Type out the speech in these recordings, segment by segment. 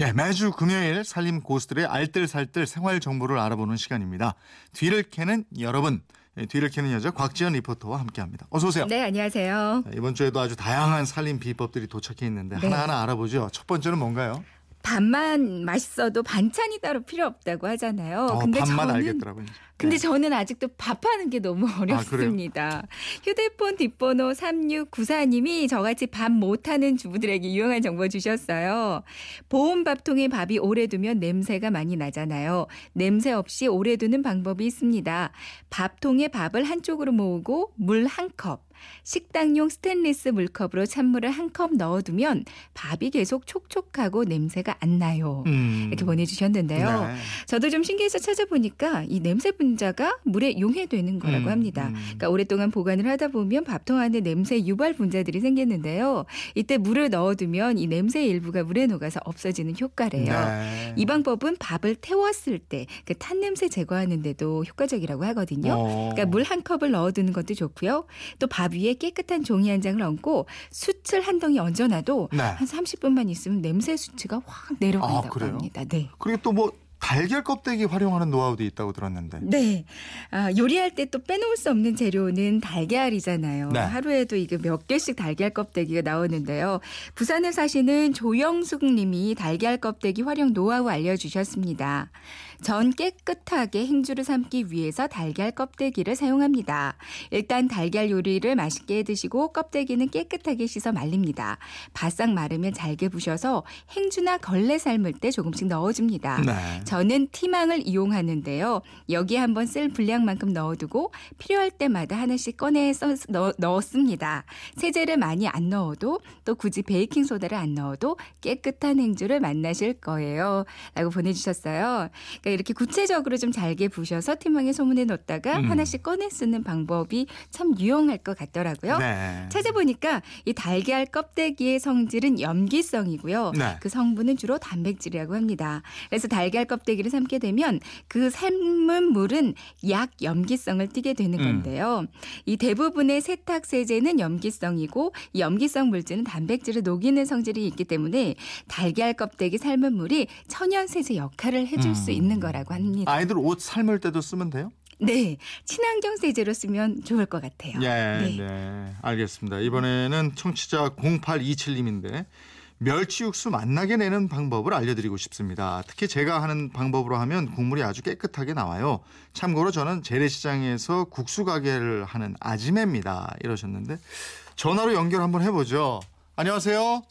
네, 매주 금요일 살림 고수들의 알뜰살뜰 생활 정보를 알아보는 시간입니다. 뒤를 캐는 여러분, 네, 뒤를 캐는 여자 곽지연 리포터와 함께합니다. 어서 오세요. 네, 안녕하세요. 네, 이번 주에도 아주 다양한 살림 비법들이 도착해 있는데 네. 하나하나 알아보죠. 첫 번째는 뭔가요? 밥만 맛있어도 반찬이 따로 필요 없다고 하잖아요. 어, 근데 밥만 저는 알겠더라고요. 근데 네. 저는 아직도 밥하는 게 너무 어렵습니다. 휴대폰 뒷번호 3694님이 저같이 밥 못하는 주부들에게 유용한 정보 주셨어요. 보온 밥통에 밥이 오래 두면 냄새가 많이 나잖아요. 냄새 없이 오래 두는 방법이 있습니다. 밥통에 밥을 한쪽으로 모으고 물 한 컵, 식당용 스테인리스 물컵으로 찬물을 한 컵 넣어두면 밥이 계속 촉촉하고 냄새가 안 나요. 음. 이렇게 보내주셨는데요. 네. 저도 좀 신기해서 찾아보니까 이 냄새 분자가 물에 용해되는 거라고 음, 합니다. 음. 그러니까 오랫동안 보관을 하다 보면 밥통 안에 냄새 유발 분자들이 생겼는데요. 이때 물을 넣어두면 이 냄새 일부가 물에 녹아서 없어지는 효과래요. 네. 이 방법은 밥을 태웠을 때 그 탄 냄새 제거하는데도 효과적이라고 하거든요. 어. 그러니까 물 한 컵을 넣어두는 것도 좋고요. 또 밥 위에 깨끗한 종이 한 장을 얹고 숯을 한 덩이 얹어놔도 네. 한 30분만 있으면 냄새 수치가 확 내려간다고 아? 합니다. 네. 그리고 또뭐 달걀 껍데기 활용하는 노하우도 있다고 들었는데. 네. 아, 요리할 때 또 빼놓을 수 없는 재료는 달걀이잖아요. 네. 하루에도 이게 몇 개씩 달걀 껍데기가 나오는데요. 부산에 사시는 조영숙 님이 달걀 껍데기 활용 노하우 알려주셨습니다. 전 깨끗하게 행주를 삶기 위해서 달걀 껍데기를 사용합니다. 일단 달걀 요리를 맛있게 해 드시고 껍데기는 깨끗하게 씻어 말립니다. 바싹 마르면 잘게 부셔서 행주나 걸레 삶을 때 조금씩 넣어줍니다. 네. 저는 티망을 이용하는데요. 여기에 한번 쓸 분량만큼 넣어두고 필요할 때마다 하나씩 꺼내 써, 넣, 넣었습니다. 세제를 많이 안 넣어도 또 굳이 베이킹 소다를 안 넣어도 깨끗한 행주를 만나실 거예요. 라고 보내주셨어요. 그러니까 이렇게 구체적으로 좀 잘게 부셔서 티망에 소문에 넣었다가 음. 하나씩 꺼내 쓰는 방법이 참 유용할 것 같더라고요. 네. 찾아보니까 이 달걀 껍데기의 성질은 염기성이고요. 네. 그 성분은 주로 단백질이라고 합니다. 그래서 달걀 껍데기를 삶게 되면 그 삶은 물은 약 염기성을 띠게 되는 음. 건데요. 이 대부분의 세탁 세제는 염기성이고 이 염기성 물질은 단백질을 녹이는 성질이 있기 때문에 달걀 껍데기 삶은 물이 천연 세제 역할을 해줄 수 음. 있는 거라고 합니다. 아이들 옷 삶을 때도 쓰면 돼요? 네, 친환경 세제로 쓰면 좋을 것 같아요. 예, 네. 네. 알겠습니다. 이번에는 청취자 0827님인데 멸치 육수 맛나게 내는 방법을 알려드리고 싶습니다. 특히 제가 하는 방법으로 하면 국물이 아주 깨끗하게 나와요. 참고로 저는 재래시장에서 국수 가게를 하는 아지매입니다. 이러셨는데 전화로 연결 한번 해보죠. 안녕하세요.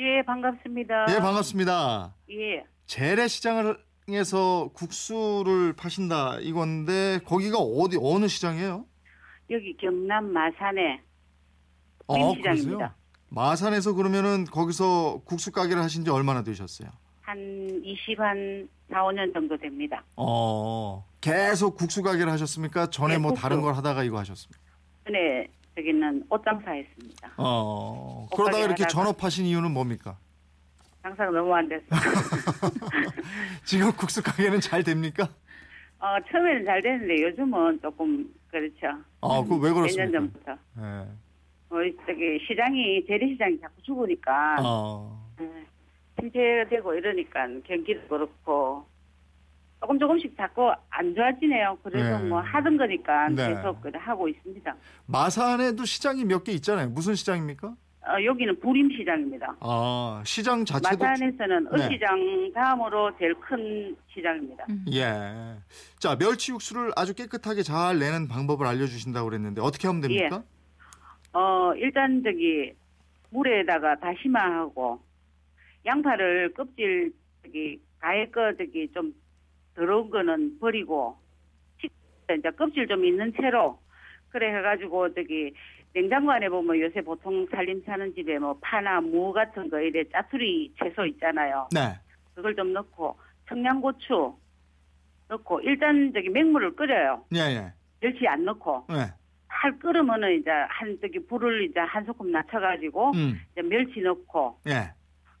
예, 반갑습니다. 예, 반갑습니다. 예, 재래시장 에서 국수를 파신다 이건데 거기가 어디 어느 시장이에요? 여기 경남 마산에 어, 민시장입니다. 그러세요? 마산에서 그러면은 거기서 국수 가게를 하신 지 얼마나 되셨어요? 한 20, 한 4, 5년 정도 됩니다. 어, 계속 국수 가게를 하셨습니까? 전에 네, 뭐 국수. 다른 걸 하다가 이거 하셨습니까? 전에 저기는 옷장사 했습니다. 어, 옷 그러다가 이렇게 하다가. 전업하신 이유는 뭡니까? 장사가 너무 안 돼서. 지금 국수 가게는 잘 됩니까? 어, 처음에는 잘 됐는데 요즘은 조금 그렇죠. 아, 그거 왜몇년 그렇습니까? 전부터. 예. 어, 저기 시장이, 재래시장이 자꾸 죽으니까, 어, 예, 침체되고 이러니까 경기도 그렇고, 조금 조금씩 자꾸 안 좋아지네요. 그래서 네. 뭐 하던 거니까 네. 계속 그래 하고 있습니다. 마산에도 시장이 몇 개 있잖아요. 무슨 시장입니까? 어, 여기는 부림시장입니다. 아, 시장 자체도 마산에서는 네. 을시장 다음으로 제일 큰 시장입니다. 음. 예. 자, 멸치 육수를 아주 깨끗하게 잘 내는 방법을 알려주신다고 그랬는데 어떻게 하면 됩니까? 어, 일단 저기 물에다가 다시마하고 양파를 껍질 저기 가에 거 저기 좀 더러운 거는 버리고 식- 이제 껍질 좀 있는 채로 그래 해가지고 저기 냉장고 안에 보면 요새 보통 살림 사는 집에 뭐 파나 무 같은 거 이래 짜투리 채소 있잖아요. 네. 그걸 좀 넣고 청양고추 넣고 일단 저기 맹물을 끓여요. 예, 예. 멸치 안 넣고 네. 할 끓으면은 이제 한 저기 불을 이제 한 소금 낮춰가지고 음. 이제 멸치 넣고 예.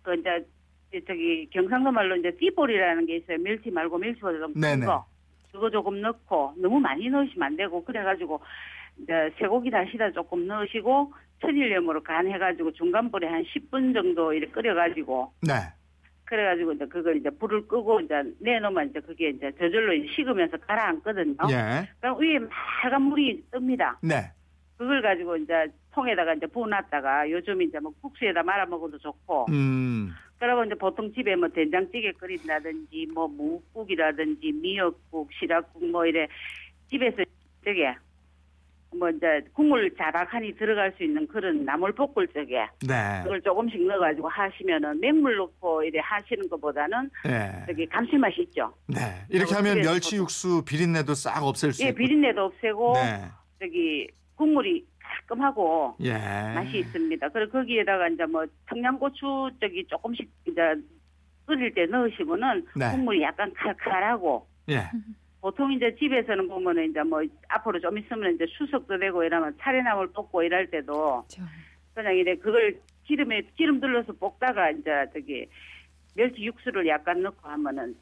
그 이제 저기 경상도 말로 이제 띠볼이라는 게 있어요. 멸치 말고 멸치보다 좀 네네. 큰 거. 그거 조금 넣고 너무 많이 넣으시면 안 되고 그래가지고 이제 쇠고기 다시다 조금 넣으시고 천일염으로 간해가지고 중간 불에 한 10분 정도 이렇게 끓여가지고 네. 그래가지고 이제 그걸 이제 불을 끄고 이제 내놓으면 이제 그게 이제 저절로 이제 식으면서 가라앉거든요. 예. 그럼 위에 빨간 물이 뜹니다. 네. 그걸 가지고 이제 통에다가 이제 부어놨다가 요즘 이제 뭐 국수에다 말아 먹어도 좋고 음. 그러면 이제 보통 집에 뭐 된장찌개 끓인다든지 뭐 무국이라든지 미역국, 시락국 뭐 이래 집에서 저게 뭐 이제 국물 자박하니 들어갈 수 있는 그런 나물 볶을 적에 네. 그걸 조금씩 넣어가지고 하시면은 맹물 넣고 이래 하시는 것보다는 예. 저기 감칠맛이 있죠. 네. 이렇게 하면 멸치 육수 비린내도 싹 없앨 수 예, 있고. 비린내도 없애고 네. 저기 국물이 깔끔하고 예. 맛이 있습니다. 그리고 거기에다가 이제 뭐 청양고추 저기 조금씩 이제 끓일 때 넣으시면은 네. 국물이 약간 칼칼하고 예. 보통 이제 집에서는 보면은 이제 뭐 앞으로 좀 있으면 이제 추석도 되고 이러면 차례나물 볶고 이럴 때도 그렇죠. 그냥 이래 그걸 기름에 기름 둘러서 볶다가 이제 저기 멸치 육수를 약간 넣고 하면은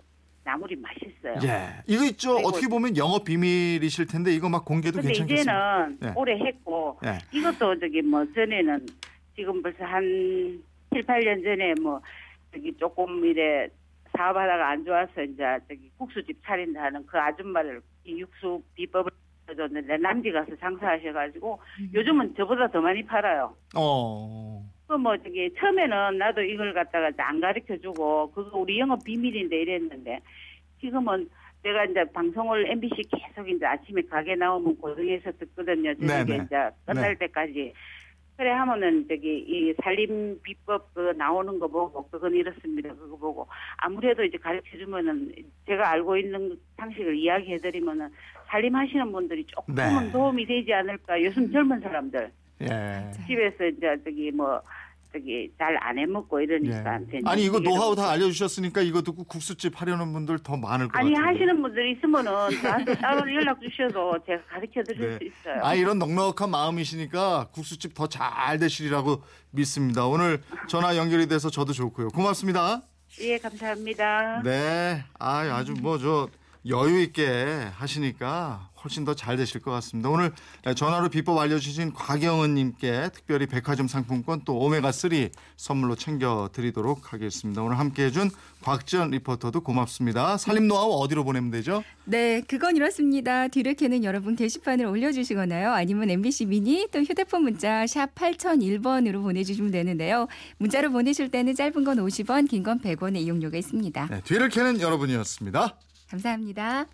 나물이 맛있어요. 예. 이거 있죠. 어떻게 보면 영업 비밀이실 텐데 이거 막 공개도 근데 괜찮겠습니다. 이제는 네. 오래 했고 예. 이것도 저기 뭐 전에는 지금 벌써 한 7, 8년 전에 뭐 저기 조금 이래 사업하다가 안 좋아서 이제 저기 국수집 차린다 하는 그 아줌마를 이 육수 비법을 줬는데 남지 가서 장사하셔가지고 요즘은 저보다 더 많이 팔아요. 어. 그뭐 저기 처음에는 나도 이걸 갖다가 안 가르쳐 주고 그거 우리 영업 비밀인데 이랬는데 지금은 내가 이제 방송을 MBC 계속 이제 아침에 가게 나오면 고정해서 듣거든요. 저녁에 네네. 이제 끝날 때까지. 그래 하면은 저기 이 살림 비법 그 나오는 거 보고 그건 이렇습니다. 그거 보고 아무래도 이제 가르쳐 주면은 제가 알고 있는 상식을 이야기해 드리면은 살림 하시는 분들이 조금은 네. 도움이 되지 않을까. 요즘 젊은 사람들 예. 집에서 이제 저기 뭐 저기 잘 안 해먹고 이러니까 예. 아니 이거 노하우 다. 알려주셨으니까 이거 듣고 국수집 하려는 분들 더 많을 것 아니 같아요. 하시는 분들 있으면은 따로 연락 주셔도 제가 가르쳐 드릴 네. 수 있어요. 아 이런 넉넉한 마음이시니까 국수집 더 잘 되시리라고 믿습니다. 오늘 전화 연결이 돼서 저도 좋고요. 고맙습니다. 예 감사합니다. 네, 아 아주 뭐 저 여유 있게 하시니까 훨씬 더 잘 되실 것 같습니다. 오늘 전화로 비법 알려주신 곽영은님께 특별히 백화점 상품권 또 오메가 3 선물로 챙겨드리도록 하겠습니다. 오늘 함께해준 곽지연 리포터도 고맙습니다. 살림 노하우 어디로 보내면 되죠? 네, 그건 이렇습니다. 뒤를 캐는 여러분 게시판을 올려주시거나요. 아니면 MBC 미니 또 휴대폰 문자 샵 8001번으로 보내주시면 되는데요. 문자로 보내실 때는 짧은 건 50원, 긴 건 100원의 이용료가 있습니다. 네, 뒤를 캐는 여러분이었습니다. 감사합니다.